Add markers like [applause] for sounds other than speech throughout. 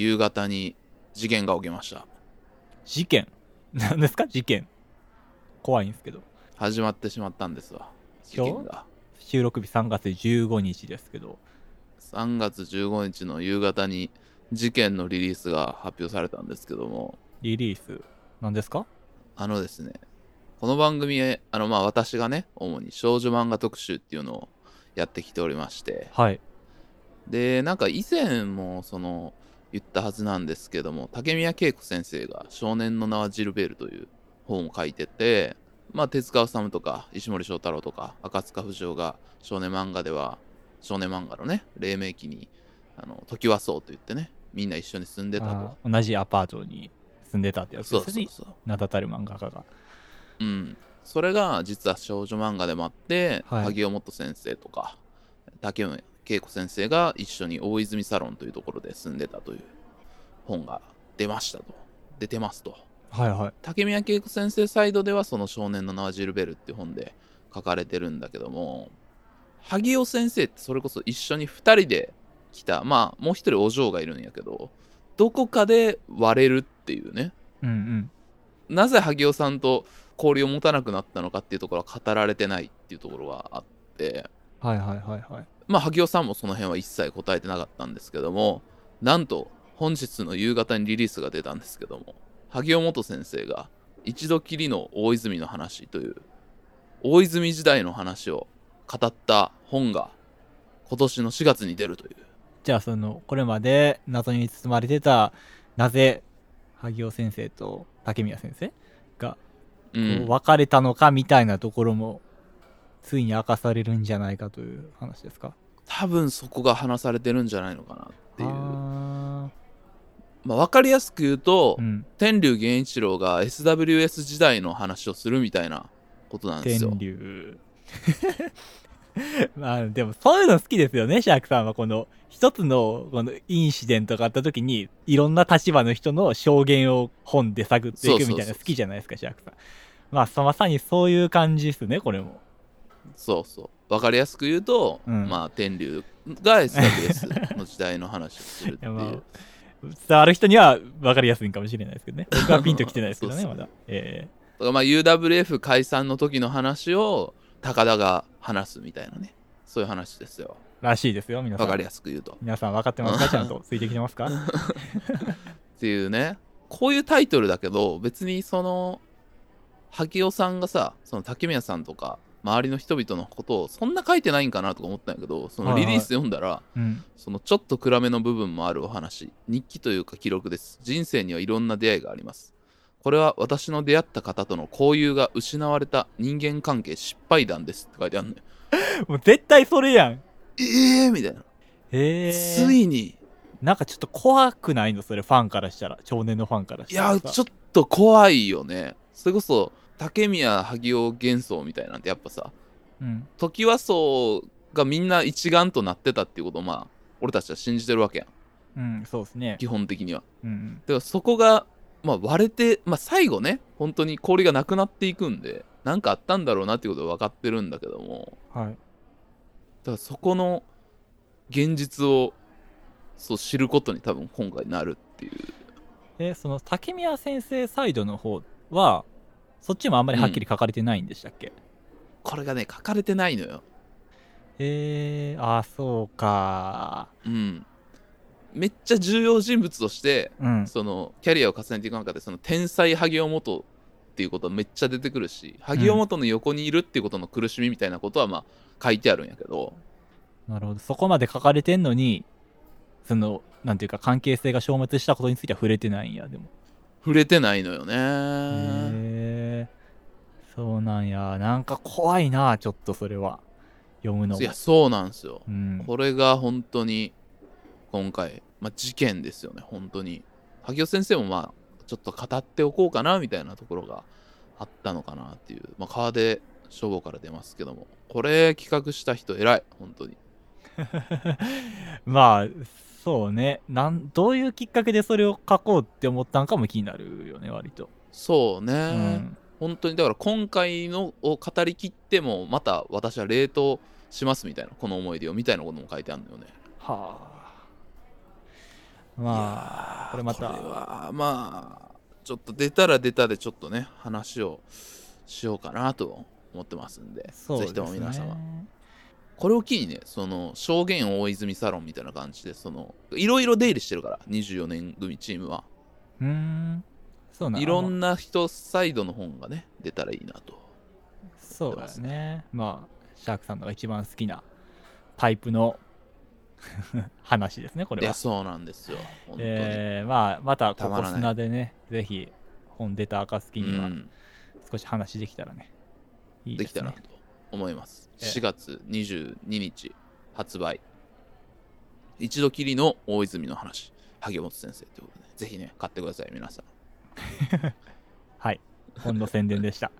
夕方に事件が起きました。事件？何ですか？事件。怖いんですけど。始まってしまったんですわ。事件が。収録日3月15日ですけど。3月15日の夕方に事件のリリースが発表されたんですけども。リリース？何ですか？あのですねこの番組へあのまあ私がね主に少女漫画特集っていうのをやってきておりまして。はい。でなんか以前もその言ったはずなんですけども竹宮恵子先生が「少年の名はジルベール」という本を書いててまあ手塚治虫とか石森章太郎とか赤塚不二夫が少年漫画では少年漫画のね黎明期にあの時はそうと言ってねみんな一緒に住んでたと。同じアパートに住んでたってやつですう名だたる漫画家が。うん。それが実は少女漫画でもあって、はい。萩尾元先生とか竹宮恵子先生が一緒に大泉サロンというところで住んでたという本が出ましたと。出てますと。はいはい。竹宮恵子先生サイドではその少年の名はジルベルっていう本で書かれてるんだけども萩尾先生ってそれこそ一緒に2人で来たまあもう一人お嬢がいるんやけどどこかで割れるっていうね。うんうん。なぜ萩尾さんと交流を持たなくなったのかっていうところは語られてないっていうところがあってはいはいはいはい。まあ萩尾さんもその辺は一切答えてなかったんですけどもなんと本日の夕方にリリースが出たんですけども萩尾元先生が一度きりの大泉の話という大泉時代の話を語った本が今年の4月に出るという。じゃあそのこれまで謎に包まれてたなぜ萩尾先生と竹宮先生がうん。別れたのかみたいなところもついに明かされるんじゃないかという話ですか？多分そこが話されてるんじゃないのかなっていう。あまあ、分かりやすく言うと、ーうん。天竜源一郎が SWS 時代の話をするみたいなことなんですよ。天。竜。[laughs] まあでもそういうの好きですよねシャークさんは。この一つのこのインシデントがあった時にいろんな立場の人の証言を本で探っていくみたいな好きじゃないですかシャークさん。まあそまさにそういう感じですねこれもそうそう。分かりやすく言うと、うんまあ天竜が SWS の時代の話をするってい [laughs] いやまあう。伝わる人には分かりやすいかもしれないですけどね [laughs] 僕はピンときてないですけどねそうまだえだからまあ UWF 解散の時の話を高田が話すみたいなね。そういう話ですよ。ーらしいですよ皆さん分かりやすく言うと。皆さん分かってますか？[laughs] ちゃんとついてきてますか？っていうね。こういうタイトルだけど、別にその、萩尾さんがさ、その竹宮さんとか、周りの人々のことをそんな書いてないんかなとか思ったんやけど、そのリリース読んだら、うん。そのちょっと暗めの部分もあるお話日記というか記録です。人生にはいろんな出会いがあります。これは私の出会った方との交友が失われた人間関係失敗談ですって書いてあるのよ。[laughs] もう絶対それやん。ええー、みたいな、へえ。ついに。なんかちょっと怖くないの？それファンからしたら。少年のファンからいしたらさ。やちょっと怖いよね。それこそ竹宮萩尾幻想みたいなんてやっぱさうん。時はそうがみんな一丸となってたっていうことをまあ俺たちは信じてるわけやん。うんそうですね。基本的には。うんだからそこが、まあ、割れて、まあ、最後ね本当に氷がなくなっていくんで何かあったんだろうなっていうことは分かってるんだけども。はい。だからそこの現実をそう知ることに多分今回なるっていう。えその竹宮先生サイドの方はそっちもあんまりはっきり書かれてないんでしたっけ、これがね書かれてないのよ。えー、あそうか。うん。めっちゃ重要人物としてうん。そのキャリアを重ねていく中でその天才萩尾元っていうことはめっちゃ出てくるし萩尾元の横にいるっていうことの苦しみみたいなことはまあ書いてあるんやけど、なるほど。そこまで書かれてんのにそのなんていうか関係性が消滅したことについては触れてないんやでも。触れてないのよね、へえそうなんや。なんか怖いなちょっとそれは。読むの。もいやそうなんですよ。うん。これが本当に今回、まあ、事件ですよね。本当に。萩尾先生もまあちょっと語っておこうかなみたいなところがあったのかなっていう、まあ、川出消防から出ますけども。これ企画した人偉い本当に。[laughs] まあそうね。なんどういうきっかけでそれを書こうって思ったんかも気になるよね割と、そうね、うん、本当に。だから今回のを語りきってもまた私は冷凍しますみたいなこの思い出をみたいなことも書いてあるんだよね。はあ。まこれまた。これはまあちょっと出たら出たでちょっとね話をしようかなと思ってますんでですね。ぜひとも皆様。これを機にねその証言大泉サロンみたいな感じでそのいろいろ出入りしてるから24年組チームは。うーんそうなんいろんな人サイドの本がね出たらいいなと。そうだね。まあシャークさんのが一番好きなタイプの [laughs] 話ですねこれは。いやそうなんですよ。本当に、えー、まあまたここ砂でねぜひ本出た暁にはうん。少し話できたらね、いいですね。できたらと思います。ええ。4月22日発売。一度きりの大泉の話。萩本先生ということで、ぜひね、買ってください、皆さん。[laughs] はい本の宣伝でした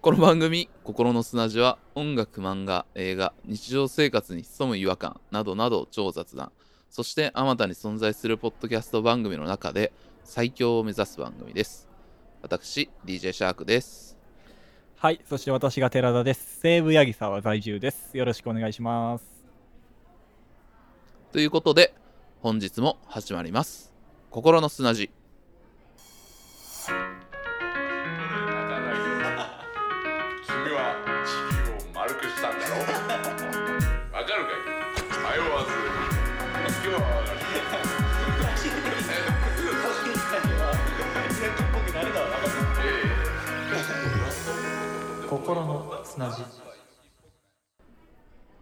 この番組、心の砂地は、音楽、漫画、映画、日常生活に潜む違和感などなど超雑談、そしてあまたに存在するポッドキャスト番組の中で最強を目指す番組です。私、DJ シャークです。はいそして私が寺田です西武八木沢在住ですよろしくお願いしますということで、本日も始まります。心の砂地。心の砂地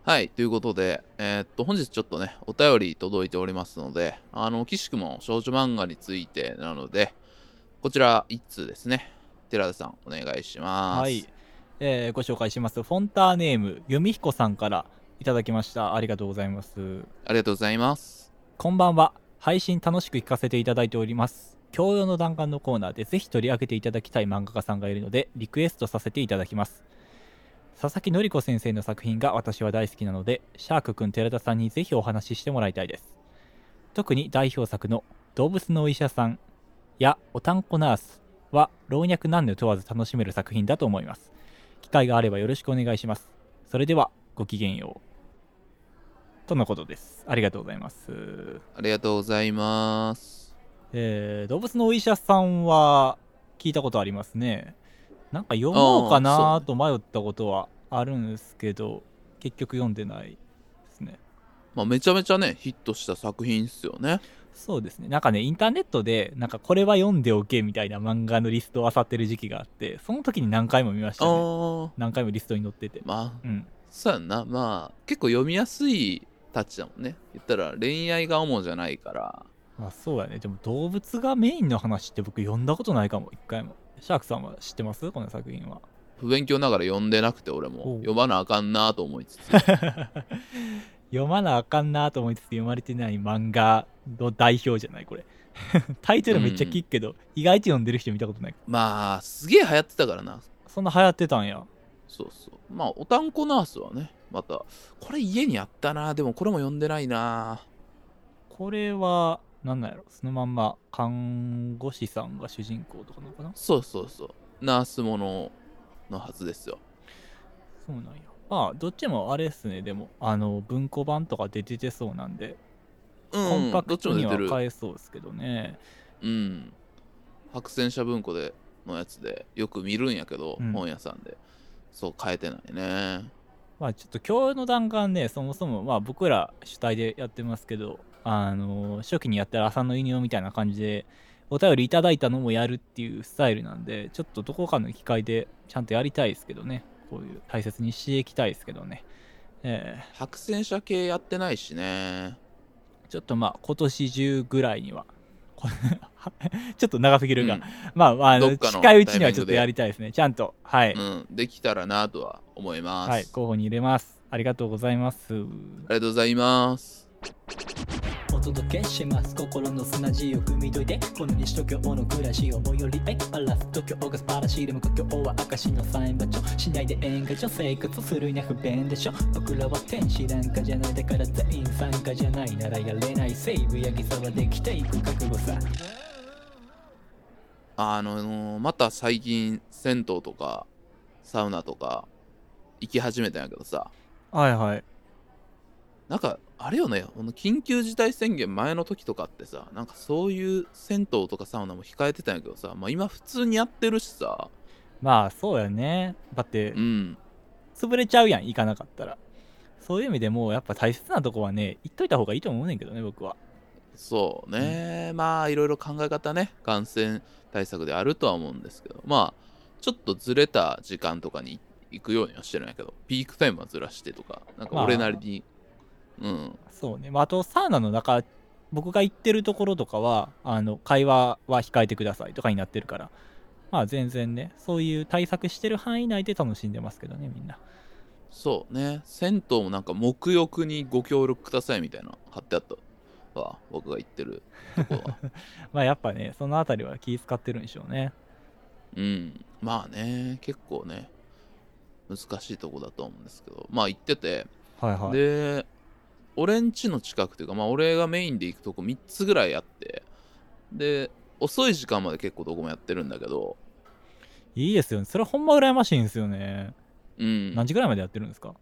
はい、ということで、えーっと、本日ちょっとね、お便り届いておりますので、あの、岸くも少女漫画についてなので、こちら1通ですね。寺田さん、お願いします。はい、えーご紹介します。フォンターネーム由美彦さんからいただきました。ありがとうございます。ありがとうございます。こんばんは。配信楽しく聞かせていただいております教養の弾丸のコーナーでぜひ取り上げていただきたい漫画家さんがいるのでリクエストさせていただきます。佐々木典子先生の作品が私は大好きなのでシャークくん寺田さんにぜひお話ししてもらいたいです。特に代表作の「動物のお医者さん」や「おたんこナース」は老若男女問わず楽しめる作品だと思います。機会があればよろしくお願いします。それではごきげんよう。とのことです。ありがとうございます。ありがとうございます。えー動物のお医者さんは聞いたことありますねなんか読もうかあなーと迷ったことはあるんですけど結局読んでないですねまあ、めちゃめちゃね、ヒットした作品っすよね。そうですねなんかねインターネットでなんかこれは読んでおけみたいな漫画のリストを漁ってる時期があってその時に何回も見ましたね何回もリストに載っててまあ、うんそうやんな。まあ、結構読みやすいタッチだもんね。言ったら恋愛が主じゃないから。まあそうやね。でも動物がメインの話って僕読んだことないかも。一回も。シャークさんは知ってます？この作品は。不勉強ながら読んでなくて俺も。読まなあかんなと思いつつ。[laughs] 読まなあかんなと思いつつ読まれてない漫画の代表じゃないこれ。[laughs] タイトルめっちゃ聞くけど、意外と読んでる人見たことない。まあすげえ流行ってたからな。そんな流行ってたんや。そうそう。まあおたんこナースはねまたこれ家にあったな。でもこれも読んでないな。これはなんなんやろ？そのまんま看護師さんが主人公とかなのかな？そうそうそう。ナースもののはずですよ。そうなんや。まあどっちもあれっすね。でもあの文庫版とかで出てそうなんで、うんコンパクトには買えそうですけどね。うん。白戦車文庫でのやつでよく見るんやけど、うん。本屋さんで。そう変えてないね。まあちょっと今日の弾丸ねそもそもまあ僕ら主体でやってますけどあの初期にやったら朝の犬みたいな感じでお便りいただいたのもやるっていうスタイルなんでちょっとどこかの機会でちゃんとやりたいですけどね。こういう大切にしていきたいですけどね。え白戦車系やってないしね。ーちょっとまあ今年中ぐらいには [laughs] ちょっと長すぎるが、うん。まあ、まああの近いうちにはちょっとやりたいですね。ちゃんと。はい、うん、できたらなとは思います、はい。候補に入れます。ありがとうございます。ありがとうございます。お届けします心の砂地を汲み解いてこの西東京の暮らしを最寄りへバラス東京が素晴らしいでも故郷は証のサイン場所しないで演歌所生活するには不便でしょ僕らは天使なんかじゃないだから全員参加じゃないならやれない西武八木沢できていく覚悟さあのまた最近銭湯とかサウナとか行き始めたんやけどさ。はいはいなんかあれよね。この緊急事態宣言前の時とかってさなんかそういう銭湯とかサウナも控えてたんやけどさ、まあ、今普通にやってるしさ。まあそうやね。だってうん。潰れちゃうやん行かなかったら。そういう意味でもうやっぱ大切なとこはね行っといた方がいいと思うねんけどね僕は。そうね、まあいろいろ考え方ね。感染対策であるとは思うんですけど。まあちょっとずれた時間とかに行くようにはしてるんやけど。ピークタイムはずらしてとかなんか俺なりに、うん。そうね、まあ、あとサウナの中僕が行ってるところとかはあの会話は控えてくださいとかになってるから。まあ全然ねそういう対策してる範囲内で楽しんでますけどねみんな。そうね。銭湯もなんか沐浴にご協力くださいみたいなの貼ってあったわ。僕が行ってるとこは。[laughs] まあやっぱねそのあたりは気使ってるんでしょうね。うん。まあね結構ね難しいとこだと思うんですけど。まあ行ってて。はいはい。で俺ん家の近くというかまあ俺がメインで行くとこ3つぐらいあってで遅い時間まで結構どこもやってるんだけど。いいですよね。それほんま羨ましいんですよね、うん。何時ぐらいまでやってるんですか？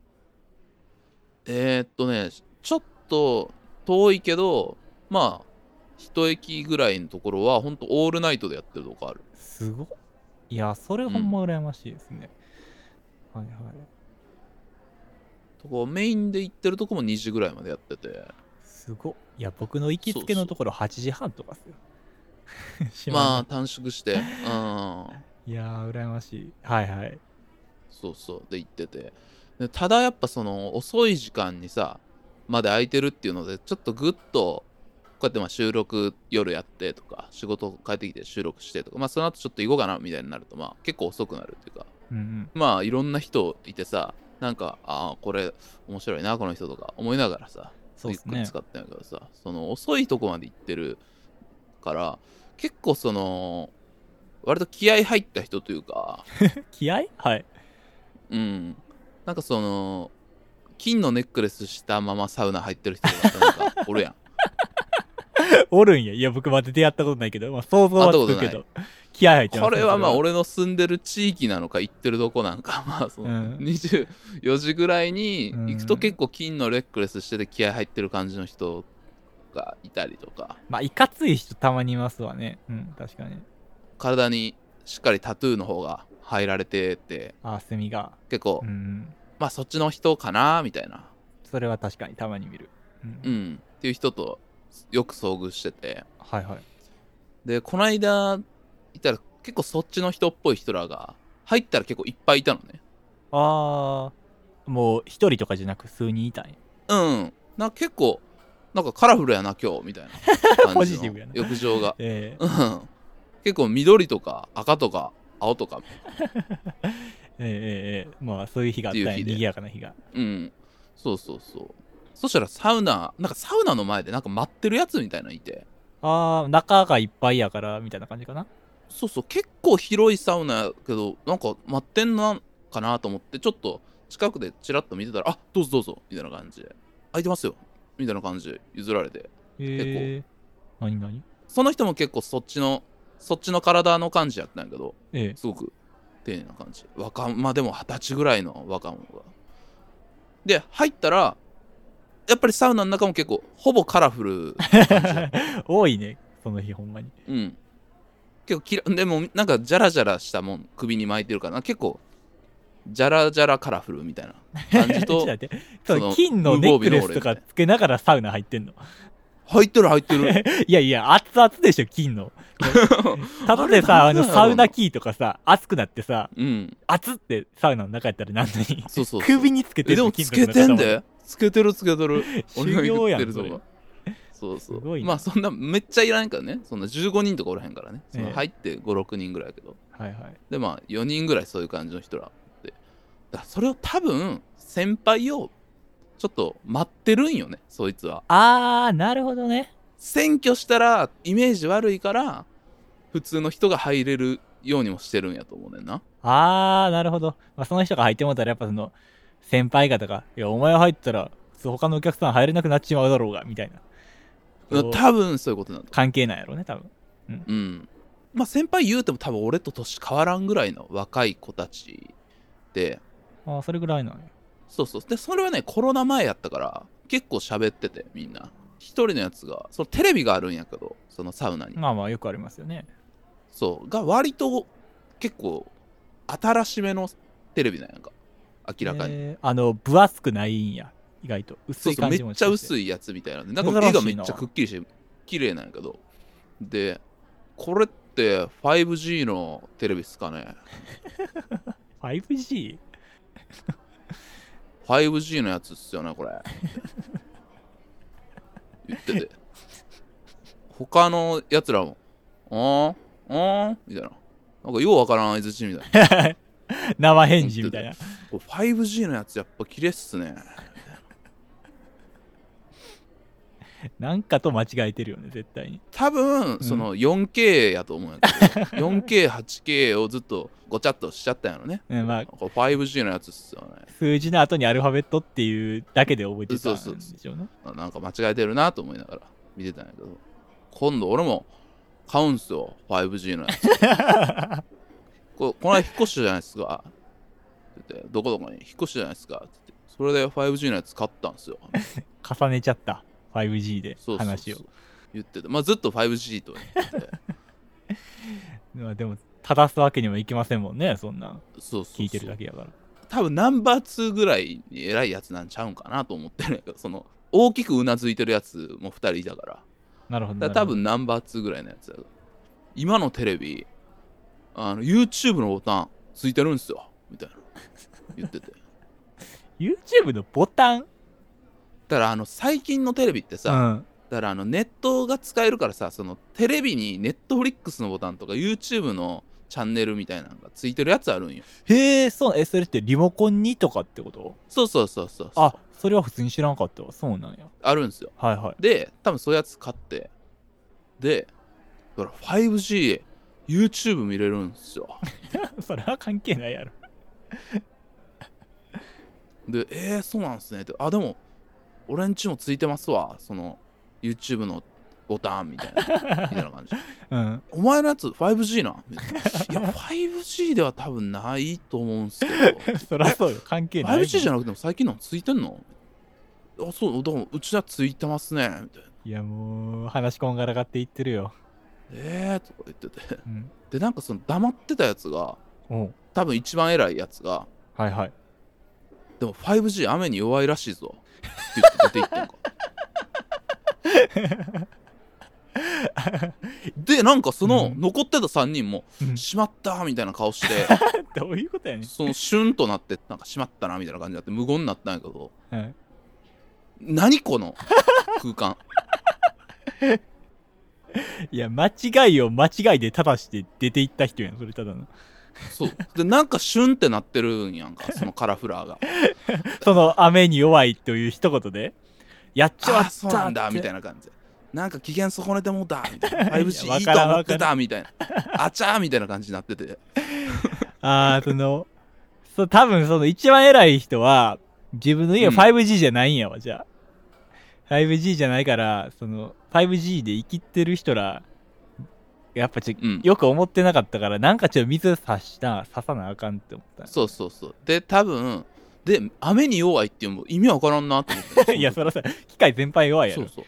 えーっとねちょっと遠いけどまあ一駅ぐらいのところはほんとオールナイトでやってるとこある。すごっ。いやそれほんま羨ましいですね、はいはいとこメインで行ってるとこも2時ぐらいまでやってて。すごっ。いや僕の行きつけのところ8時半とかっすよ。[laughs] まああ短縮して。うん。いやー羨ましい。はいはい。そうそう。で行ってて。でただやっぱその遅い時間にさまで空いてるっていうのでちょっとぐっとこうやってまあ収録夜やってとか仕事帰ってきて収録してとかまあその後ちょっと行こうかなみたいになるとまあ結構遅くなるっていうか。うんうん。まあいろんな人いてさなんかああこれ面白いなこの人とか思いながらさそうっすね。ゆっくり使ってんやけどさその遅いとこまで行ってるから結構その割と気合入った人というか [laughs] 気合？はい。うん。なんかその金のネックレスしたままサウナ入ってる人とかなんかおるやん [laughs] おるんや。いや僕まで出会ったことないけど、まあ、想像はつくけど。気合入ってますねこれはまあそ俺の住んでる地域なのか行ってるどこなんか。[laughs] まあそのうん。24時ぐらいに行くとうん結構金のネックレスしてて気合入ってる感じの人がいたりとか。まあいかつい人たまにいますわね。うん確かに。体にしっかりタトゥーの方が入られてて。あセミが。結構、うん。まあそっちの人かなみたいな。それは確かにたまに見る。うん、うん。っていう人とよく遭遇してて。はいはい。でこの間いたら結構そっちの人っぽい人らが入ったら結構いっぱいいたのね。ああもう一人とかじゃなく数人いたんや。うん。な結構なんかカラフルやな今日みたいなポ感じの。[laughs] 浴場が。え。うん。結構緑とか赤とか青とか。[laughs] ええええええ。まあそういう日があったんや。っていう日で。賑やかな日が。うん。そうそうそうそしたらサウナなんかサウナの前でなんか待ってるやつみたいなのいて。ああ中がいっぱいやからみたいな感じかな？そうそう結構広いサウナやけどなんか待ってんのかなと思ってちょっと近くでチラッと見てたら「あどうぞどうぞ」みたいな感じで「空いてますよ」みたいな感じで譲られてええ何何？その人も結構そっちのそっちの体の感じやったんやけどええ。すごく丁寧な感じ。若まあでも二十歳ぐらいの若者が。で入ったらやっぱりサウナの中も結構ほぼカラフル。[laughs] 多いねその日ほんまに。うん。結構きらでもなんかジャラジャラしたもん首に巻いてるからな。結構ジャラジャラカラフルみたいな。感じと [laughs] そそのの金のネックレスとかつけながらサウナ入ってんの？入ってる入ってる。[laughs] いやいや熱々でしょ金のたとえさあのサウナキーとかさ熱くなってさうん。熱ってサウナの中やったらなんのにそうそう。首につけてえでもつけてんで。つけてるつけてる。[laughs] 修行やんそうそう。まあそんなめっちゃいらんからね。そんな15人とかおらへんからね。そのええ入って56人ぐらいやけど。はいはい。でまあ4人ぐらいそういう感じの人らだそれを多分先輩をちょっと待ってるんよねそいつは。あーなるほどね占拠したらイメージ悪いから普通の人が入れるようにもしてるんやと思うねんな。あーなるほど、まあ、その人が入ってもたらやっぱその先輩方が「いやお前入ったら他のお客さん入れなくなっちまうだろうが」みたいな。多分そういうことなんだ関係なんやろうね多分。うん。まあ先輩言うても多分俺と年変わらんぐらいの若い子たちで。ああそれぐらいなんや。そうそう。でそれはねコロナ前やったから結構喋っててみんな一人のやつがそのテレビがあるんやけどそのサウナに。まあまあよくありますよね。そう。が割と結構新しめのテレビなんやんか。明らかに、えーあの分厚くないんや。意外と。薄い感じめっちゃ薄いやつみたいなんで。なんか絵がめっちゃくっきりして綺麗なんやけど。でこれって 5G のテレビっすかね。[laughs] 5G? 5G のやつっすよねこれ [laughs] 言ってて。他のやつらも「あーあーみたいな。なんかようわからん相づちみたいな。[laughs] 生返事みたいな。これ 5G のやつやっぱ綺麗っすね [laughs] なんかと間違えてるよね絶対に。多分その 4K やと思うんやけど、[laughs] 4K8K をずっとごちゃっとしちゃったんやろね。うんまあ。これ 5G のやつっすよね。数字の後にアルファベットっていうだけで覚えてたんでそうそうしょう。ねなんか間違えてるなと思いながら見てたんやけど。今度俺も買うんすよ 5G のやつ。[laughs] ここの間引っ越しじゃないですか。っててどこどこに引っ越しじゃないですか。ってそれで 5G のやつ買ったんすよ。重ねちゃった 5G で話を。言っててまあずっと 5G と言って。て [laughs] まあでも正すわけにもいきませんもんねそんな。んそう聞いてるだけやから。多分ナンバー2ぐらいに偉いやつなんちゃうんかなと思ってるんやけどその大きくうなずいてるやつも2人いたから。なるほど多分ナンバー2ぐらいのやつだ今のテレビあの YouTube のボタンついてるんすよ。みたいな。言ってて。[laughs] YouTube のボタン？だからあの最近のテレビってさ、うん。だからあのネットが使えるからさそのテレビに Netflix のボタンとか YouTube のチャンネルみたいなのがついてるやつあるんよ。へえそうえそれってリモコンにとかってこと？そうそうそうそうあそれは普通に知らんかったわ。そうなんや。あるんすよ。はいはい。で多分そういうやつ買ってでだから 5GYouTube 見れるんすよ。[laughs] それは関係ないやろ。でえー、そうなんすね。ってあでも俺んちもついてますわ。その YouTube のボタンみたいな。[laughs] みたいな感じ。うん。お前のやつ 5G な。いや [laughs] 5G では多分ないと思うんすけど。[laughs] そりゃそうよ。関係ない 5G じゃななくても最近のついてんの？あそうでもうちはついてますね。みたいな。いやもう話こんがらがっていってるよ。えーとか言ってて。うん。でなんかその黙ってたやつが多分一番偉いやつがはいはい。でも 5G 雨に弱いらしいぞって言って出て行ってんかでなんかそのうん。残ってた3人もうん「しまった」みたいな顔して [laughs] どういうことやねん。そのシュンとなってなんかしまったなみたいな感じになって無言になったんやけどはい。何この空間。いや間違いを間違いで正して出ていった人やんそれただのそう。でなんかシュンってなってるんやんかそのカラフラーが。[laughs] その雨に弱いという一言で。やっちまったそうなんだみたいなな感じ。でなんか機嫌損ねてもうたみたいな。[laughs] 5G わいいと思ってたみたいな。あちゃーみたいな感じになってて。[laughs] ああそのそう多分その一番偉い人は自分の家はうん。5G じゃないんやわ、じゃあ。5G じゃないからその 5G で生きてる人らやっぱちょ、うん。よく思ってなかったからなんかちょっと水差した刺さなあかんって思った。そうそうそう。で多分で雨に弱いっていうのも意味わからんなと思って [laughs] いやそらさ機械全般弱いやろ。そうそう。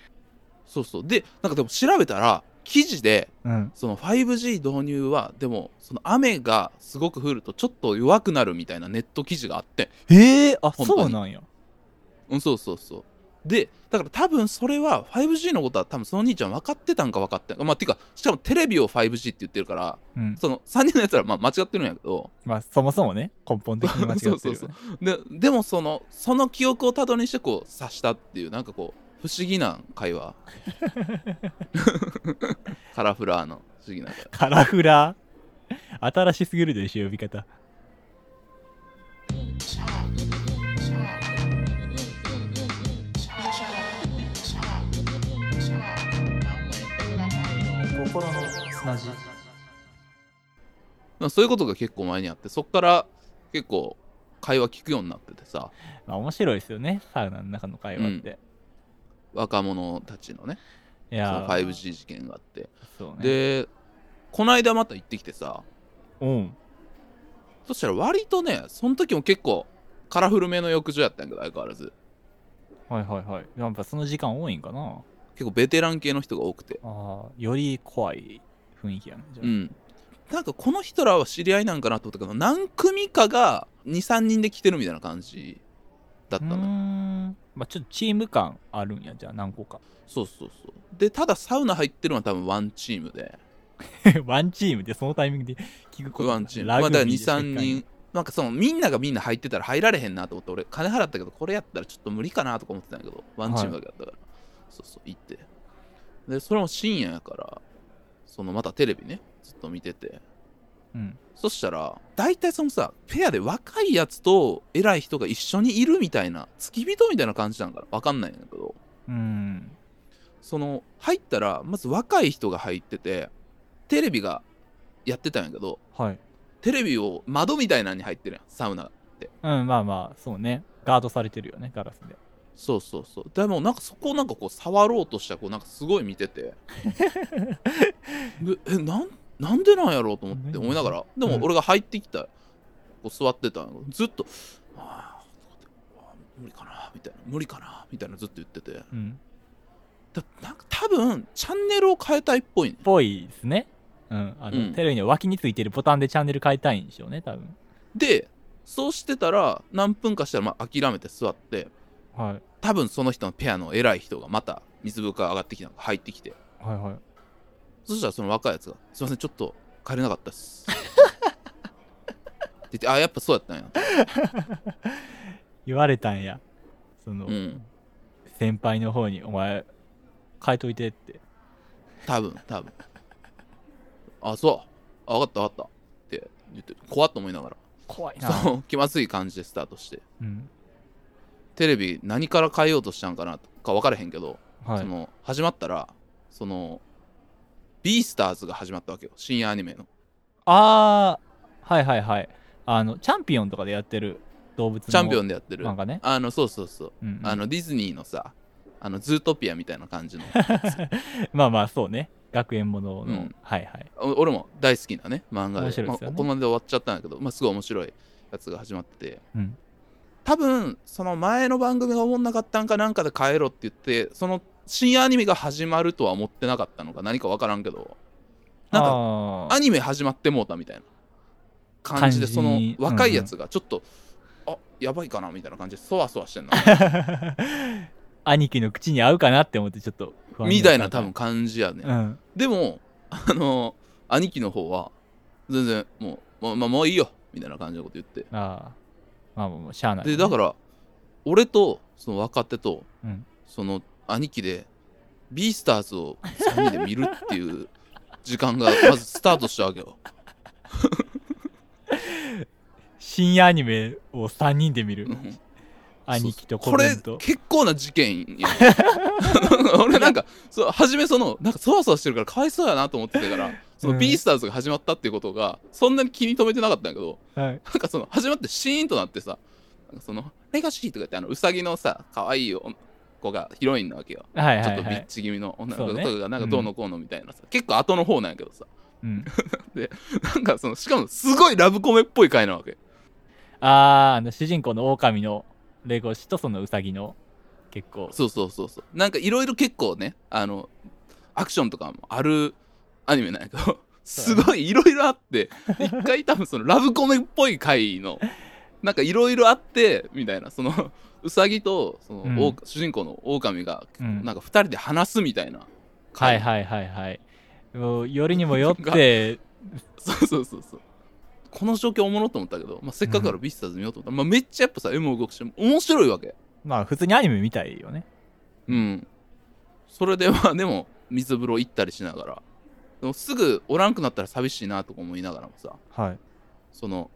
そうそう。でなんかでも調べたら記事でうん。その 5G 導入はでもその雨がすごく降るとちょっと弱くなるみたいなネット記事があって。ええあそうなんや。うんそうそうそうでだから多分それは 5G のことは多分その兄ちゃん分かってたんか分かってん。まあていうかしかもテレビを 5G って言ってるからうん。その3人のやつらまあ間違ってるんやけど。まあそもそもね根本的に間違ってるよ、ね、[laughs] そうそうででもそのその記憶をたどりにしてこう察したっていうなんかこう不思議な会話。[laughs] カラフラーの不思議な会話。カラフラー？新しすぎるでしょ呼び方心の砂地。まあそういうことが結構前にあってそっから結構会話聞くようになっててさ。まあ面白いですよねサウナの中の会話って、若者たちのね。そいやの 5G 事件があって。そうね。でこの間また行ってきてさ。うん。そしたら割とねその時も結構カラフルめの浴場やったんやけど相変わらず。はいはいはい。やっぱその時間多いんかな結構ベテラン系の人が多くて。ああより怖い雰囲気やねじゃあ。うん。なんかこの人らは知り合いなんかなと思ったけど何組かが23人で来てるみたいな感じだったのよ。うーん。まあちょっとチーム感あるんやじゃあ何個か。そうそうそう。でただサウナ入ってるのは多分ワンチームで。[laughs] ワンチームでそのタイミングで聞くことワンチーム。まあだから23人人。なんかそのみんながみんな入ってたら入られへんなと思って俺金払ったけどこれやったらちょっと無理かなとか思ってたんやけどワンチームだけだったそうそう行って。でそれも深夜やからそのまたテレビねずっと見てて。うん。そしたら大体そのさペアで若いやつと偉い人が一緒にいるみたいな付き人みたいな感じなんかな分かんないんだけど。うん。その入ったらまず若い人が入っててテレビがやってたんやけどはい。テレビを窓みたいなのに入ってるやんサウナうんまあまあそうね。ガードされてるよねガラスでそうそうそう。でもなんかそこをなんかこう触ろうとしたらこうなんかすごい見てて。でえなんなんでなんやろうと思って思いながら。でも俺が入ってきたこう座ってた。のずっと「あーあー無理かな」みたいな「無理かな」みたいなずっと言ってて。うん。だなんか多分チャンネルを変えたいっぽい。ねぽいですね。うん。あの、うん。テレビの脇についてるボタンでチャンネル変えたいんでしょうね多分。でそうしてたら何分かしたらまあ諦めて座ってはい。多分その人のペアの偉い人がまた水風呂から上がってきたのが入ってきてはいはい。そしたらその若いやつが「すいませんちょっと帰れなかったっす」[laughs] って言って「あやっぱそうやったんや」言われたんや。その、うん。先輩の方に「お前変えといて」って。多分多分。あそう。あ分かった分かった。って言って怖っと思いながら。怖いそう気まずい感じでスタートして。うんテレビ何から変えようとしたんかなとか分からへんけど、はい。その始まったらそのビースターズが始まったわけよ。深夜アニメの。あーはいはいはい。あのチャンピオンとかでやってる動物のチャンピオンでやってる。漫画ね、あのそうそうそう。うんうん。あのディズニーのさあのズートピアみたいな感じの [laughs] まあまあそうね。学園ものの、うん。はいはい。お俺も大好きなね漫画で。ね。まあ、ここまでで終わっちゃったんだけど、まあ、すごい面白いやつが始まってて。うん多分その前の番組が思んなかったんかなんかで帰ろって言ってその深夜アニメが始まるとは思ってなかったのか何か分からんけど。なんかあアニメ始まってもうたみたいな。感じでそのに若いやつがちょっと、あやばいかなみたいな感じでそわそわしてんな。ー [laughs] 兄貴の口に合うかなって思ってちょっとみったいな多分感じやね、うん。でもあの兄貴の方は全然もう、まあ、まあもういいよみたいな感じのこと言って。ああまあもうしゃあない、でだから俺とその若手とうん。その兄貴でビースターズを3人で見るっていう時間がまずスタートしたわけよ。[laughs] 深夜アニメを3人で見る。うん兄貴とコこれメント。結構な事件や [laughs] 俺なんかそう初めそのなんかそわそわしてるからかわいそうやなと思ってたからそのビースターズが始まったっていうことがそんなに気に留めてなかったんやけどはい。なんかその始まってシーンとなってさなんかそのレガシーとか言ってあのウサギのさ可愛い子がヒロインなわけよ。はいちょっとビッはいはいチ気味の女の子とかがなんかどうのこうのみたいなさ、結構後の方なんやけどさ。うん。[laughs] なんかそのしかもすごいラブコメっぽい回なわけ。あーあの主人公の狼のレゴシとそのウサギの結構。そうそうそうそう。なんかいろいろ結構ねあのアクションとかもあるアニメなんやけど [laughs] すごいいろいろあって一回多分そのラブコメっぽい回のなんかいろいろあってみたいなそのウサギとその、うん。お主人公の狼がうん。なんか二人で話すみたいな。はい回、はいはいはい。もうよりにもよって [laughs] そうそうそうそうこの状況おもろと思ったけど、まあ、せっかくからビスターズ見ようと思った。ら、まあ、めっちゃやっぱさ M 動くし面白いわけ。まあ普通にアニメみたいよね。うん。それでまあ [laughs] でも水風呂行ったりしながら。でもすぐおらんくなったら寂しいなとか思いながらもさ。はい。その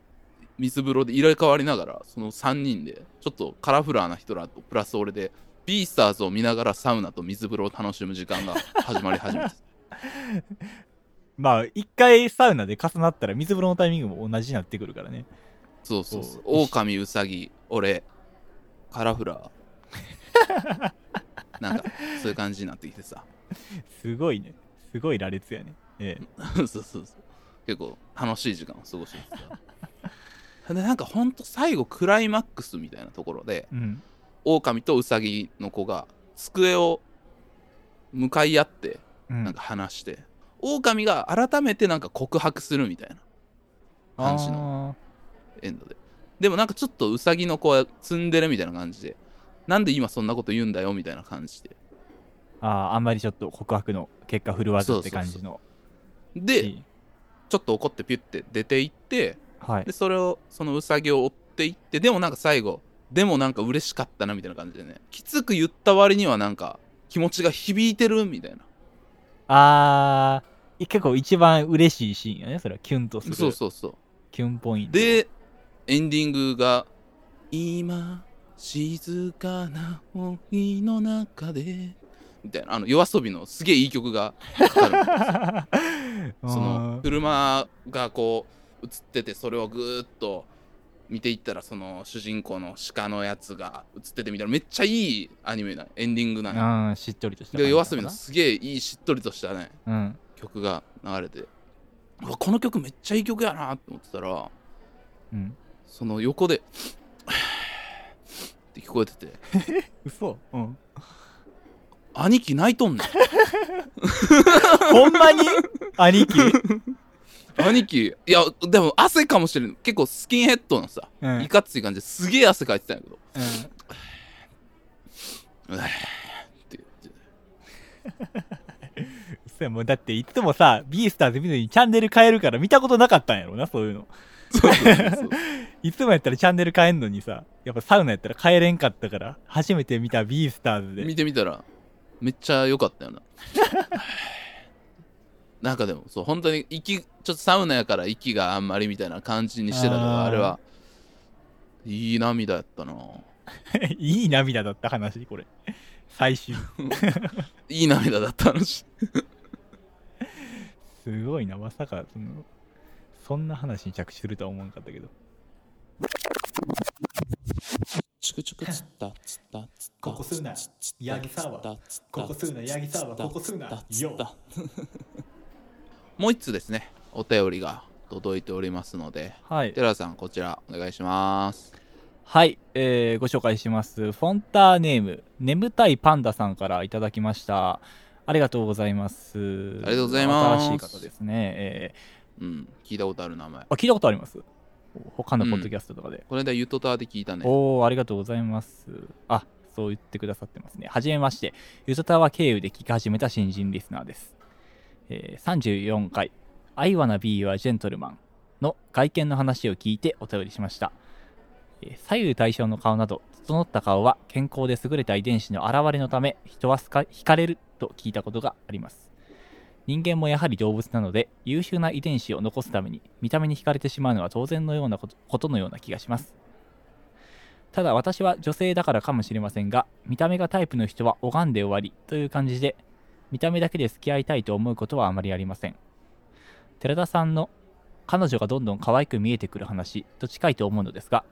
水風呂で入れ替わりながらその3人でちょっとカラフラーな人らとプラス俺でビースターズを見ながらサウナと水風呂を楽しむ時間が始まり始めて [laughs] まあ一回サウナで重なったら水風呂のタイミングも同じになってくるからね。そうそうそう。お狼ウサギ俺カラフラー。[laughs] なんかそういう感じになってきてさ。すごいね。すごい羅列やね。ええ。[laughs] そうそうそう。結構楽しい時間を過ごしてたでなんかほんと最後クライマックスみたいなところでうん。狼とウサギの子が机を向かい合ってうん。なんか話して、狼が改めてなんか告白するみたいな。感じの。エンドで。でもなんかちょっとウサギの子はツンデレみたいな感じで。なんで今そんなこと言うんだよみたいな感じで。あーあーあんまりちょっと告白の結果振るわずって感じの。でいいちょっと怒ってピュッて出て行ってはい。でそれをそのウサギを追っていってでもなんか最後でもなんか嬉しかったなみたいな感じでね。きつく言った割にはなんか気持ちが響いてるみたいな。あー結構一番嬉しいシーンやねそれはキュンとする。そうそうそう。キュンポイント。でエンディングが「今静かな森の中で」みたいなあの夜遊びのすげえいい曲がかかるんですよ。[laughs] その車がこう映っててそれをぐーっと見ていったらその主人公の鹿のやつが映っててみたいなめっちゃいいアニメなエンディングなんや。うんしっとりとした夜遊びのすげえいいしっとりとしたね。うん曲が流れてこの曲めっちゃいい曲やなって思ってたらうん。その横で [sighs] って聞こえてて。[laughs] 嘘。うん。兄貴泣いとんねん。[laughs] ほんまに？兄貴？[laughs] 兄貴いやでも汗かもしれん。結構スキンヘッドのさ、うん。いかつい感じですげえ汗かいてたんやけど。うん。って言って嘘やもうだっていつもさビースターズ見るのにチャンネル変えるから見たことなかったんやろなそういうの。そうそうそう [laughs] いつもやったらチャンネル変えんのにさやっぱサウナやったら変えれんかったから初めて見たビースターズで。見てみたらめっちゃ良かったよな。[sighs] なんかでもそう本当に息ちょっとサウナやから息があんまりみたいな感じにしてたけどあー。あれはいい涙やったな。[laughs] いい涙だった話これ。最終。[laughs] いい涙だった話すごいな。まさかそのそんな話に着地するとは思わなかったけど。チクチクつったつったつったここすな。ヤギサワここすな。ヤギサワここすな。よもう一つですね。お便りが届いておりますので。はい。寺さんこちらお願いします。はい、えーご紹介します。フォンターネーム、眠たいパンダさんからいただきました。ありがとうございます。ありがとうございます新しい方ですね。えうん聞いたことある名前ーあ、聞いたことあります？他のポッドキャストとかで。これでゆとたわで聞いたねおー、ありがとうございます。あ、そう言ってくださってますね。はじめまして、ゆとたわ経由で聞き始めた新人リスナーです。えー34回、I wanna be your gentleman の外見の話を聞いてお便りしました。えー左右対称の顔など、整った顔は健康で優れた遺伝子の現れのため、人は惹かれると聞いたことがあります。人間もやはり動物なので、優秀な遺伝子を残すために、見た目に惹かれてしまうのは当然のようなことことのような気がします。ただ私は女性だからかもしれませんが見た目がタイプの人は拝んで終わりという感じで見た目だけで付き合いたいと思うことはあまりありません寺田さんの彼女がどんどん可愛く見えてくる話と近いと思うのですが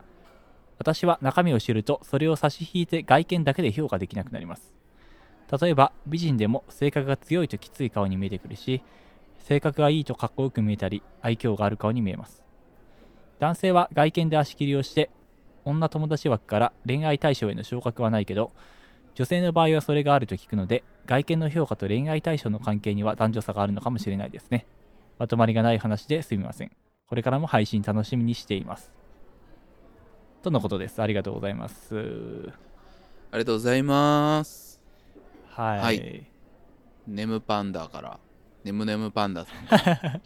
私は中身を知るとそれを差し引いて外見だけで評価できなくなります。例えば美人でも性格が強いときつい顔に見えてくるし性格がいいとかっこよく見えたり愛嬌がある顔に見えます。男性は外見で足切りをして女友達枠から恋愛対象への昇格はないけど女性の場合はそれがあると聞くので外見の評価と恋愛対象の関係には男女差があるのかもしれないですね。まとまりがない話ですみません。これからも配信楽しみにしています。とのことです。ありがとうございます。ありがとうございます。はい、はい。ネムパンダから。ネムネムパンダさん。か [laughs] ら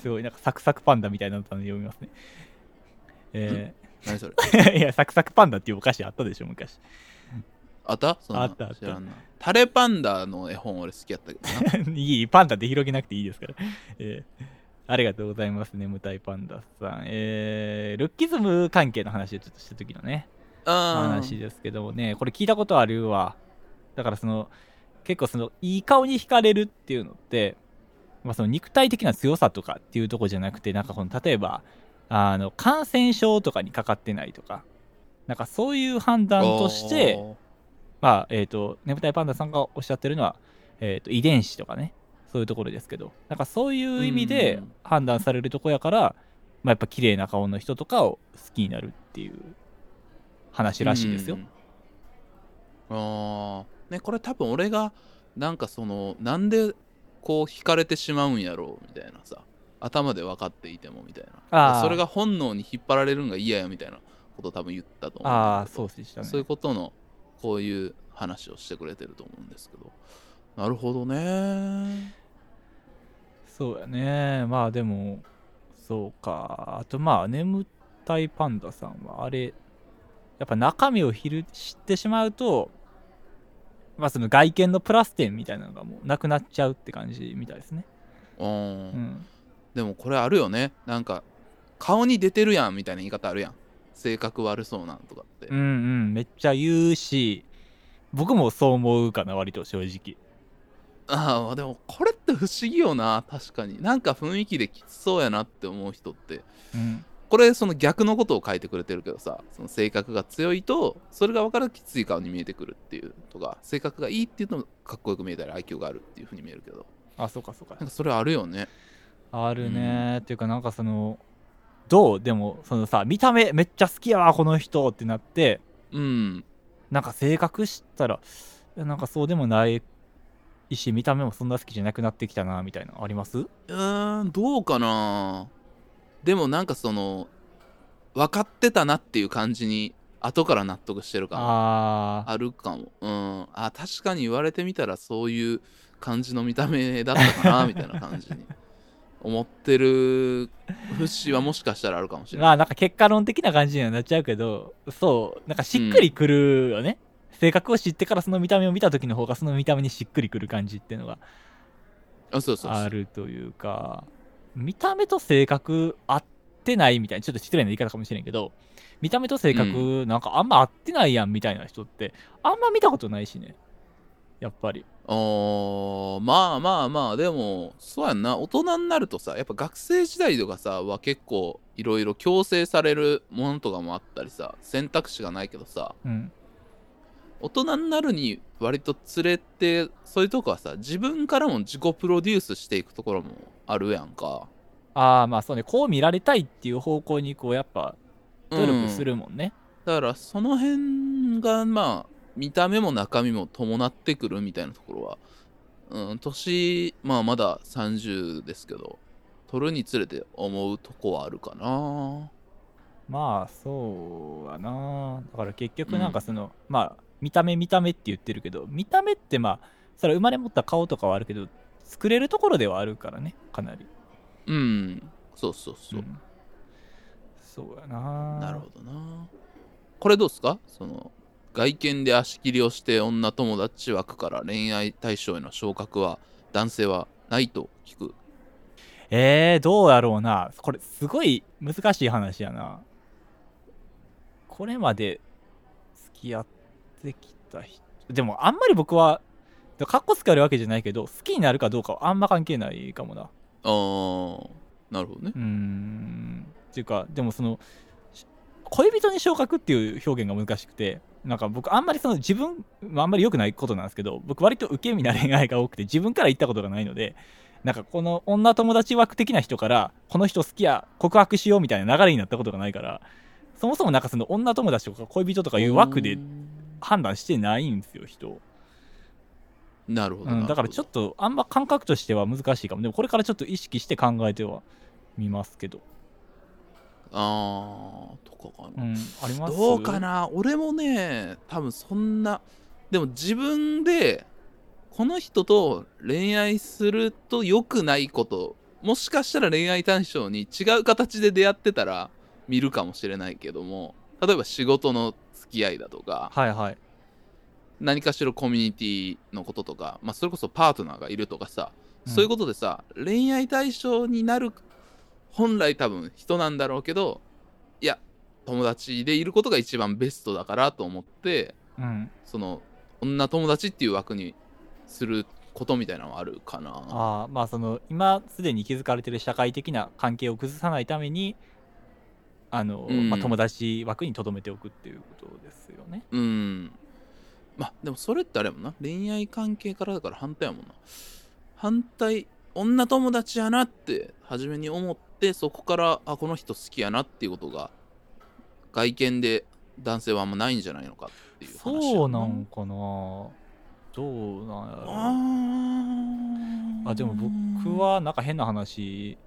すごいなんかサクサクパンダみたいなの読みますね。え何それ？ー [laughs] いやサクサクパンダっていうお菓子あったでしょ昔。あった？そあったあった。タレパンダの絵本俺好きやったけどな。[laughs] いい、パンダで広げなくていいですから。えーありがとうございます、眠たいパンダさん。えールッキズム関係の話をちょっとした時のね、あ話ですけどもね、これ聞いたことあるわ。だからその、結構その、いい顔に惹かれるっていうのって、まあ、その肉体的な強さとかっていうところじゃなくて、なんかこの、例えば、あの、感染症とかにかかってないとか、なんかそういう判断として、まあ、えっ、と、眠たいパンダさんがおっしゃってるのは、えっ、と、遺伝子とかね、そういうところですけど、なんかそういう意味でうん。判断されるとこやから、まあ、やっぱ綺麗な顔の人とかを好きになるっていう話らしいですよ。うん。あー。ねこれ多分俺がなんかそのなんでこう惹かれてしまうんやろうみたいなさ頭で分かっていてもみたいな。それが本能に引っ張られるんが嫌やみたいなことを多分言ったと思うんだけど。ああそうでしたね。そういうことのこういう話をしてくれてると思うんですけどなるほどね。そうやね。まあでもそうか。あとまあ眠たいパンダさんはあれやっぱ中身を知ってしまうとまあその外見のプラス点みたいなのがもうなくなっちゃうって感じみたいですね。うん。うん。でもこれあるよね。なんか顔に出てるやんみたいな言い方あるやん。性格悪そうなんとかって、うんうん。めっちゃ言うし僕もそう思うかな割と正直ああでもこれって不思議よな確かに。なんか雰囲気できつそうやなって思う人って。うん。これその逆のことを書いてくれてるけどさその性格が強いとそれが分かるときつい顔に見えてくるっていうとか性格がいいっていうとかっこよく見えたり愛嬌があるっていうふうに見えるけど。あそうかそうか。なんかそれあるよね。あるね、っていうかなんかそのどう？でもそのさ見た目めっちゃ好きやわこの人ってなって。うん。なんか性格知ったらなんかそうでもないし見た目もそんな好きじゃなくなってきたなみたいなのあります？うーんどうかな。でもなんかその分かってたなっていう感じに後から納得してる感あー。あるかも。うん。あ確かに言われてみたらそういう感じの見た目だったかなみたいな感じに。[laughs] 思ってる節はもしかしたらあるかもしれない。まあなんか結果論的な感じにはなっちゃうけどそうなんかしっくりくるよね、性格を知ってからその見た目を見た時の方がその見た目にしっくりくる感じっていうのがあるというか見た目と性格合ってないみたいなちょっと失礼な言い方かもしれんけど見た目と性格なんかあんま合ってないやんみたいな人ってあんま見たことないしね。やっぱり。あーまあまあまあでもそうやんな。大人になるとさやっぱ学生時代とかさは結構いろいろ強制されるものとかもあったりさ選択肢がないけどさうん大人になるに割と連れてそういうとこはさ自分からも自己プロデュースしていくところもあるやんか。ああまあそうね。こう見られたいっていう方向にこうやっぱ努力すうんるもんね、だからその辺がまあ見た目も中身も伴ってくるみたいなところはうん年まあまだ30ですけど取るにつれて思うとこはあるかな。まあそうやな。だから結局なんかその、まあ見た目見た目って言ってるけど見た目ってまあそれは生まれ持った顔とかはあるけど作れるところではあるからねかなり。うん。そうそうそう、ん。そうやな。なるほどな。これどうですか？その外見で足切りをして女友達枠から恋愛対象への昇格は男性はないと聞く。えー、どうやろうな。これすごい難しい話やな。これまで付き合ってきた人。でもあんまり僕はかっこつけあるわけじゃないけど好きになるかどうかはあんま関係ないかもな。あーなるほどね。うーん。っていうかでもそのし恋人に昇格っていう表現が難しくてなんか僕あんまりその自分まああんまり良くないことなんですけど僕割と受け身な恋愛が多くて自分から言ったことがないのでなんかこの女友達枠的な人からこの人好きや告白しようみたいな流れになったことがないからそもそもなんかその女友達とか恋人とかいう枠で判断してないんですよ人、なるほど、うん、だからちょっとあんま感覚としては難しいかも。でもこれからちょっと意識して考えてはみますけど。あーとかかな、うん、あります？どうかな？俺もね多分そんなでも自分でこの人と恋愛すると良くないこともしかしたら恋愛対象に違う形で出会ってたら見るかもしれないけども例えば仕事の付き合いだとかはいはい。何かしらコミュニティのこととか、まあ、それこそパートナーがいるとかさ、うん。そういうことでさ恋愛対象になる本来多分人なんだろうけどいや友達でいることが一番ベストだからと思ってうん。その女友達っていう枠にすることみたいなのはあるかな。ああまあその今すでに築かれてる社会的な関係を崩さないためにあの、うん。まあ、友達枠にとどめておくっていうことですよね。うん。まあでもそれってあれやもんな。恋愛関係からだから反対やもんな。反対女友達やなって初めに思ってそこからあこの人好きやなっていうことが外見で男性はあんまないんじゃないのかっていう話やそうなんかな。どうなんやろああでも僕はなんか変な話。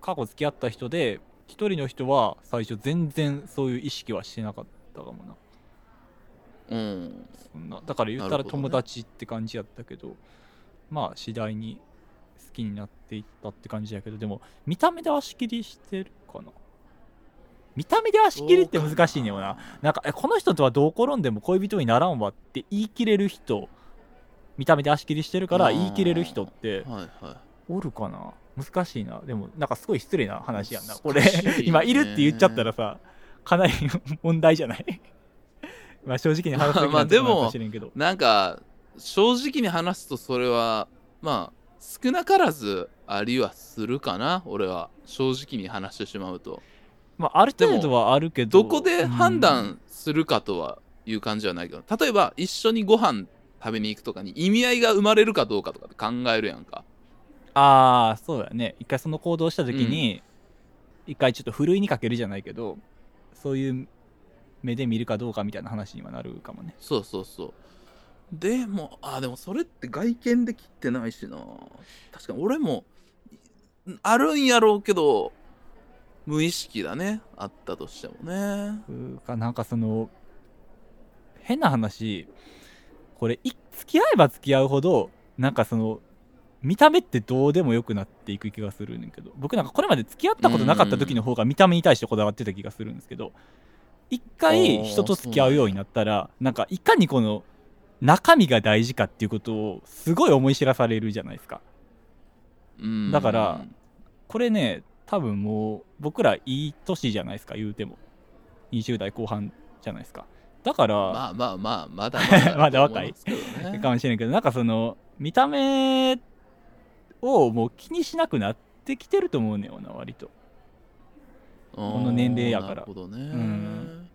過去付き合った人で一人の人は最初全然そういう意識はしてなかったかもな。うん。そんな。だから言ったら友達って感じやったけど、まあ次第に好きになっていったって感じやけどでも見た目で足切りしてるかな。見た目で足切りって難しいねよな。なんかえこの人とはどう転んでも恋人にならんわって言い切れる人見た目で足切りしてるから言い切れる人ってはいはい。おるかな難しいな。でもなんかすごい失礼な話やんな。これ今いるって言っちゃったらさかなり問題じゃない？[laughs] まあ正直に話すべきなところなのかもしれんけど、なんか正直に話すとそれはまあ少なからずありはするかな俺は。正直に話してしまうと。まあ、ある程度はあるけどどこで判断するかとはいう感じはないけど。例えば一緒にご飯食べに行くとかに意味合いが生まれるかどうかとかって考えるやんかああそうだね。一回その行動した時に、一回ちょっとふるいにかけるじゃないけどそういう目で見るかどうかみたいな話にはなるかもね。そうそうそう。でもあでもそれって外見で切ってないしな。確かに俺もあるんやろうけど無意識だね。あったとしてもね。うーかなんかその変な話。これい付き合えば付き合うほどなんかその見た目ってどうでもよくなっていく気がするんだけど。僕なんかこれまで付き合ったことなかった時の方が見た目に対してこだわってた気がするんですけど一回人と付き合うようになったらなんかいかにこの中身が大事かっていうことをすごい思い知らされるじゃないですか。うん。だからこれね多分もう僕らいい年じゃないですか言うても。20代後半じゃないですか。だから、まあまあまあまだまだ若いと思うんですけどね。[laughs] かもしれんけどなんかその見た目をもう気にしなくなってきてると思うねんよな割と。この年齢やから。なるほどね、ん。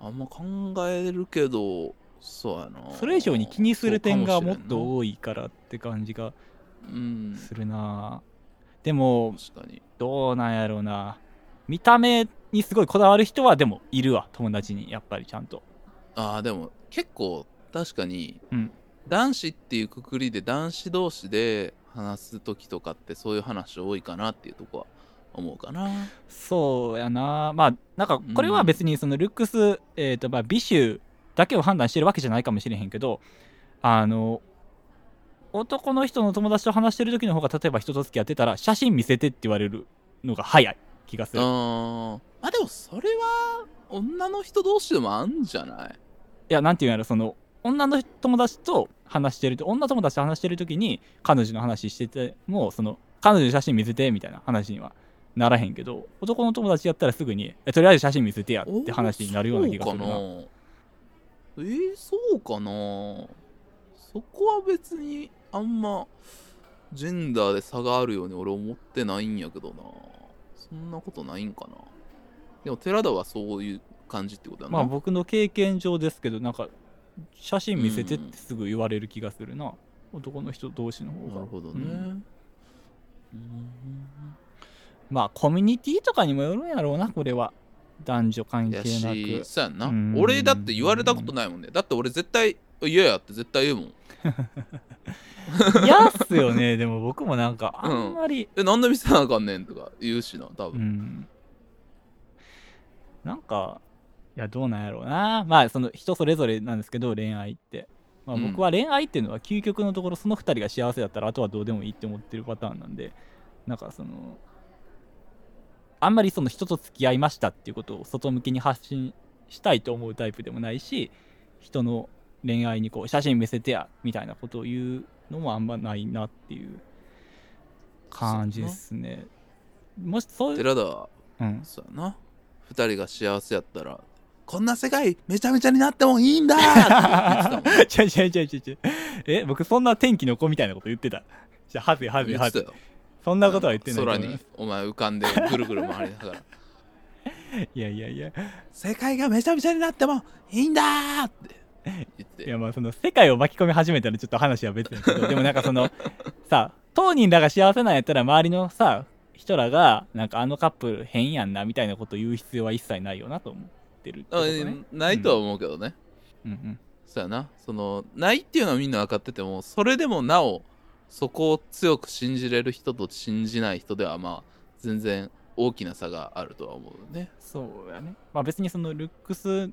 あんま考えるけどそうやな。それ以上に気にする点がもっと多いからって感じがするな。でもうん確かに。どうなんやろうな。見た目にすごいこだわる人はでもいるわ友達にやっぱりちゃんと。ああでも結構確かに、うん男子っていうくくりで男子同士で話す時とかってそういう話多いかなっていうとこは思うかな。そうやな。まあなんかこれは別にそのルックス、えーとまあ、美醜だけを判断してるわけじゃないかもしれへんけどあの男の人の友達と話してる時の方が例えば人と付き合ってたら写真見せてって言われるのが早い気がする。いああでもそれは女の人同士でもあんじゃない？やなんていうんやろその女の友達と話してると女友達と話してる時に彼女の話しててもその彼女の写真見せてみたいな話にはならへんけど男の友達やったらすぐにえとりあえず写真見せてやって話になるような気がするな。そうかな。えー、そうかな。そこは別にあんまジェンダーで差があるように俺思ってないんやけどな。そんなことないんかな。でも寺田はそういう感じってことやな、まあ僕の経験上ですけどなんか写真見せてってすぐ言われる気がするな、男の人同士の方が。なるほどね、うん。うんまあコミュニティとかにもよるんやろうなこれは。男女関係やなく。しそうやんな。うん。俺だって言われたことないもんね。だって俺絶対嫌やって絶対言うもん。[laughs] 嫌っすよね。でも僕もなんかあんまり。えなんで見せなあかんねんとか言うしな多う分、ん、なんかいやどうなんやろうな。まあその人それぞれなんですけど恋愛って、まあ、うん。僕は恋愛っていうのは究極のところその2人が幸せだったらあとはどうでもいいって思ってるパターンなんでなんかそのあんまりその人と付き合いましたっていうことを外向きに発信したいと思うタイプでもないし人の恋愛にこう写真見せてやみたいなことを言うのもあんまないなっていう感じですね。もしそういう、寺田はうん、そうやな。二人が幸せやったらこんな世界めちゃめちゃになってもいいんだ。って言ってたもんちゃうえ僕そんな天気の子みたいなこと言ってた？じゃあはずいはずいはずいそんなことは言ってないと空にお前浮かんでぐるぐる回りながら。[laughs] いやいやいや。世界がめちゃめちゃになってもいいんだーって。言って。いやまあその世界を巻き込み始めたらちょっと話は別だけど [laughs] でもなんかそのさ当人らが幸せなんやったら周りのさ人らがなんかあのカップル変やんなみたいなこと言う必要は一切ないよなと思うってるってことあね。ないとは思うけどね、うん。うんそうやな。そのないっていうのはみんな分かっててもそれでもなおそこを強く信じれる人と信じない人ではまあ全然大きな差があるとは思うね。そうやね。まあ別にそのルックス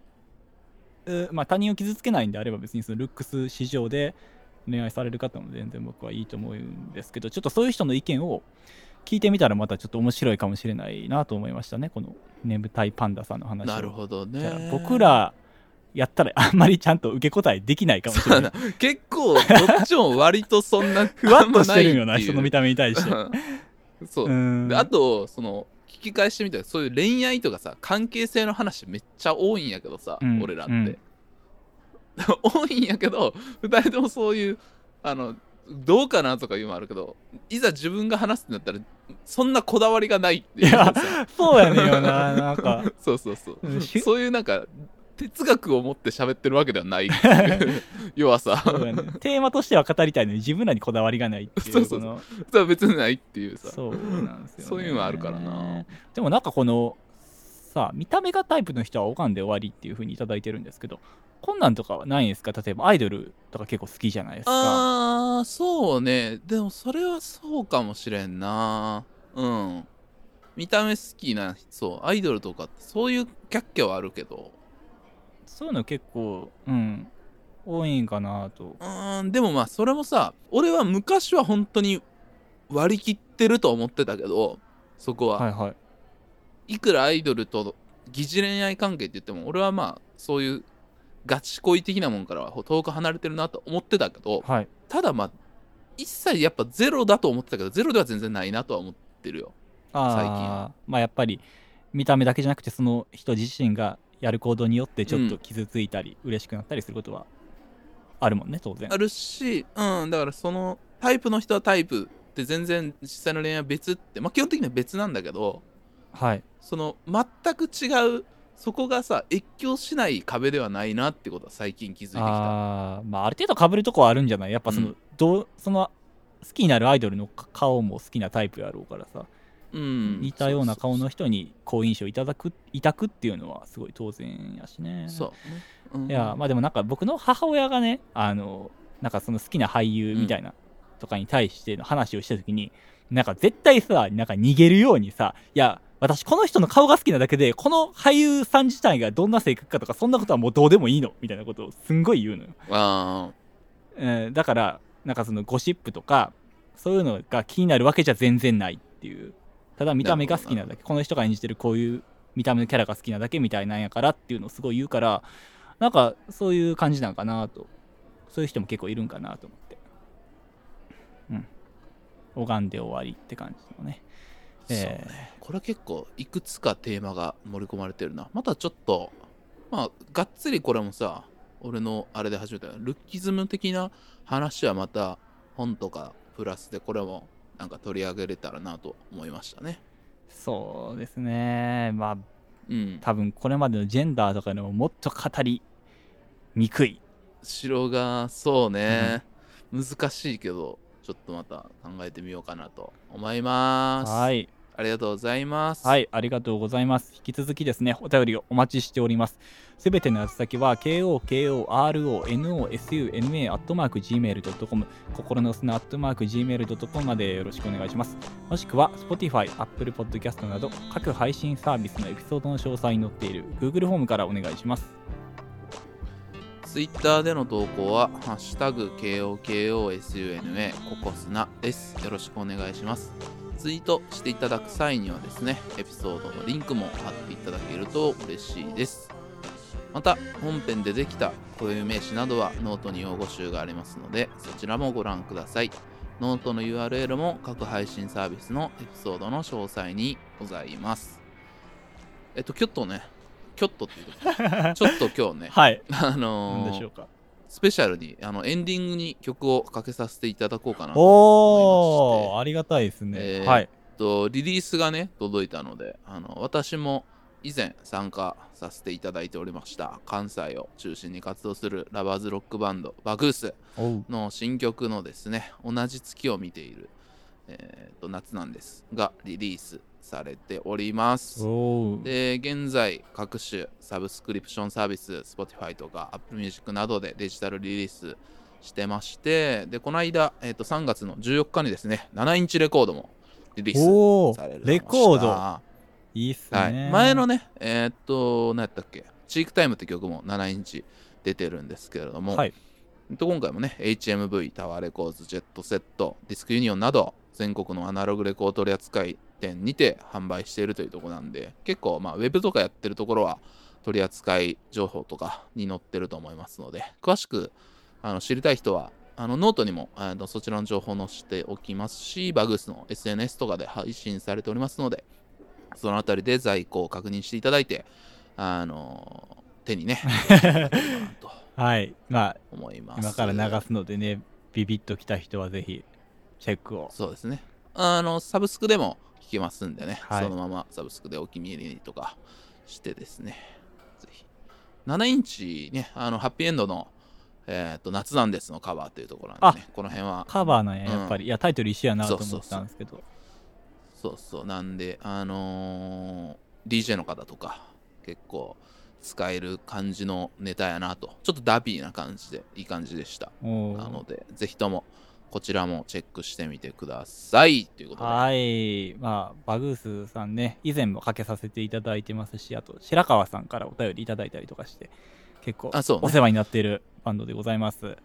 うまあ他人を傷つけないんであれば別にそのルックス市場で恋愛される方も全然僕はいいと思うんですけどちょっとそういう人の意見を聞いてみたらまたちょっと面白いかもしれないなと思いましたね。この眠たいパンダさんの話を。なるほどね。僕らやったらあんまりちゃんと受け答えできないかもしれなない。[laughs] 結構どっちも割とそんなふわっとしてるんよな人の見た目に対して。[laughs] そう、あとその聞き返してみたらそういう恋愛とかさ関係性の話めっちゃ多いんやけどさ、うん。俺らって、うん。[laughs] 多いんやけど2人ともそういうあのどうかなとかいうのもあるけどいざ自分が話すってなったらそんなこだわりがないっていう。いやさそうやねんよな [laughs] なんか。そうそうそう。そういうなんか哲学を持って喋ってるわけではない [laughs] 弱さ。ね。テーマとしては語りたいのに自分らにこだわりがないっていうそうそうそう。別にないっていうさ。そうなんですよ、ね、そういうのあるからな。でもなんかこのさ見た目がタイプの人はおかんで終わりっていう風にいただいてるんですけどこんなんとかはないんですか？例えばアイドルとか結構好きじゃないですか。あーそうね。でもそれはそうかもしれんな。うん。見た目好きなそうアイドルとかってそういうキャッキャはあるけど。そういうの結構うん多いんかなと。うーんでもまあそれもさ俺は昔は本当に割り切ってると思ってたけどそこは、はいはいいくらアイドルと疑似恋愛関係って言っても俺はまあそういうガチ恋的なもんからは遠く離れてるなと思ってたけどはい。ただまあ一切やっぱゼロだと思ってたけどゼロでは全然ないなとは思ってるよ。あ最近あまあやっぱり見た目だけじゃなくてその人自身がやる行動によってちょっと傷ついたり、嬉しくなったりすることはあるもんね当然。あるしうんだからそのタイプの人はタイプって全然実際の恋愛は別ってまあ基本的には別なんだけどはい。その全く違うそこがさ越境しない壁ではないなってことは最近気づいてきた。あーまあある程度被るとこはあるんじゃない？やっぱその、うん。どうその好きになるアイドルの顔も好きなタイプやろうからさ、うん。似たような顔の人人に好印象いただくいたくっていうのはすごい当然やしね。そうね、うん。いやまあでもなんか僕の母親がねあのなんかその好きな俳優みたいなとかに対しての話をした時に、なんか絶対さなんか逃げるようにさいや私この人の顔が好きなだけでこの俳優さん自体がどんな性格かとかそんなことはもうどうでもいいのみたいなことをすんごい言うのよ。あ。えーだからなんかそのゴシップとかそういうのが気になるわけじゃ全然ないっていう。ただ見た目が好きなだけこの人が演じてるこういう見た目のキャラが好きなだけみたいなんやからっていうのをすごい言うからなんかそういう感じなんかなと。そういう人も結構いるんかなと思って。うん。拝んで終わりって感じのねーそうえね。これ結構いくつかテーマが盛り込まれてるな。またちょっとまあがっつりこれもさ俺のあれで始めたルッキズム的な話はまた本とかプラスでこれもなんか取り上げれたらなと思いましたね。そうですね。まあうん。多分これまでのジェンダーとかでももっと語りにくい。城がそうね、難しいけどちょっとまた考えてみようかなと思います。はいありがとうございますはい、ありがとうございます。引き続きですね、お便りをお待ちしております。すべての宛先は、kokoronosuna.gmail.com、心の砂 .gmail.com までよろしくお願いします。もしくは、Spotify、Apple Podcast など、各配信サービスのエピソードの詳細に載っている Google フォームからお願いします。ツイッターでの投稿は、ハッシュタグ KOKOSUNA ココスナです。よろしくお願いします。ツイートしていただく際にはですね、エピソードのリンクも貼っていただけると嬉しいです。また、本編でできた固有名詞などはノートに用語集がありますので、そちらもご覧ください。ノートの URL も各配信サービスのエピソードの詳細にございます。えっと、キョットね、キョットっていうこと [laughs] ちょっと今日ね、はい。あのー何でしょうか。スペシャルにあのエンディングに曲をかけさせていただこうかなとおー、ありがたいですね。えーはい。とリリースがね届いたのであの私も以前参加させていただいておりました関西を中心に活動するラバーズロックバンドバグースの新曲のですね同じ月を見ている、えーと夏なんですがリリースされております。で現在各種サブスクリプションサービス Spotify とか Apple Music などでデジタルリリースしてましてでこの間、えー、と3月の14日にですね7インチレコードもリリーおスされるーレコード。いいっすね、はい、前のねえーっと何やったっけ？チークタイムって曲も7インチ出てるんですけれども、はい。えっと今回もね HMV タワーレコーズジェットセットディスクユニオンなど全国のアナログレコード取扱店にて販売しているというところなんで結構まあウェブとかやってるところは取扱情報とかに載ってると思いますので詳しくあの知りたい人はあのノートにもあのそちらの情報を載せておきますしバグースの SNS とかで配信されておりますのでそのあたりで在庫を確認していただいてあの手にね [laughs] はい。まあ思います。今から流すのでねビビッときた人はぜひチェックを。そうですね。あの、サブスクでも聞けますんでね、はい。そのままサブスクでお気に入りにとかしてですね、ぜひ。7インチね、あの、ハッピーエンドの、えっ、と、夏なんですのカバーというところなんでね、この辺は、カバーなんやうん。やっぱり、いやタイトル一緒やなと思ったんですけど。そうそう、なんで、あのー DJ の方とか、結構使える感じのネタやなと、ちょっとダビーな感じで、いい感じでした。なので、ぜひとも、こちらもチェックしてみてください。ということで。はい。まあ、バグースさんね、以前もかけさせていただいてますし、あと、白川さんからお便りいただいたりとかして、結構あそうねお世話になっているバンドでございます。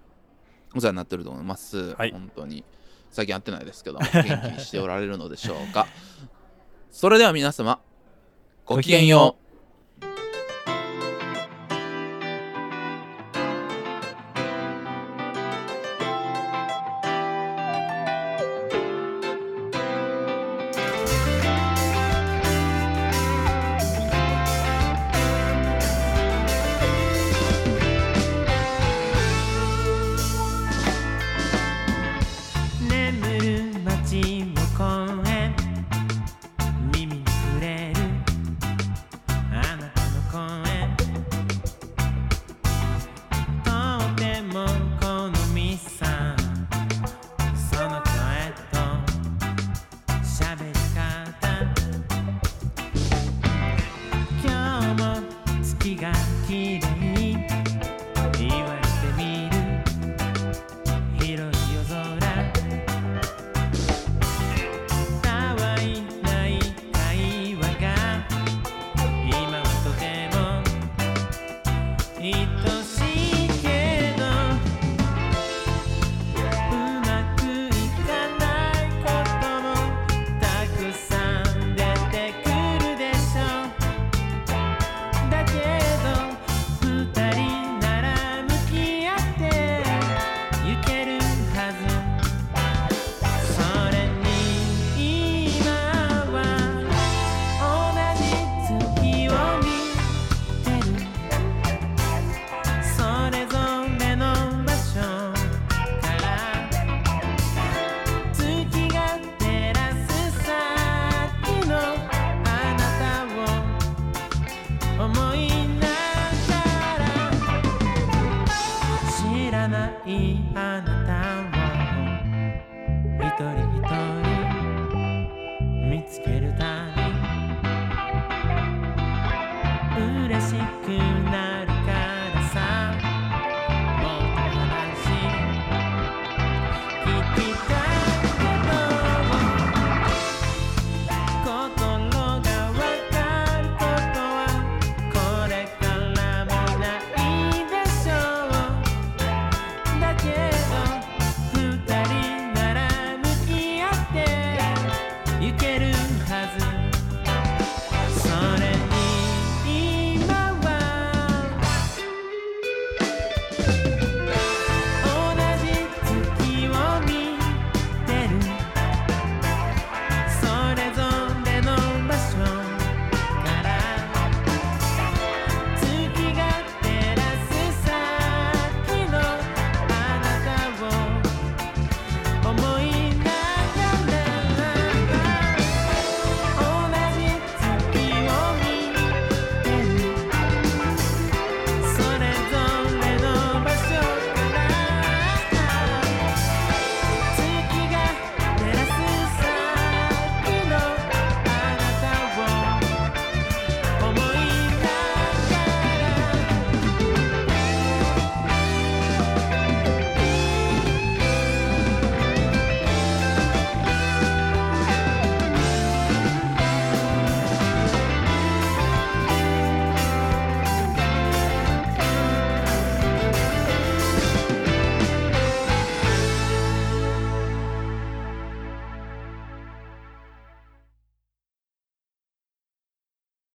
お世話になってると思います。はい本当に。最近会ってないですけど、元気にしておられるのでしょうか。[laughs] それでは皆様、ごきげんよう。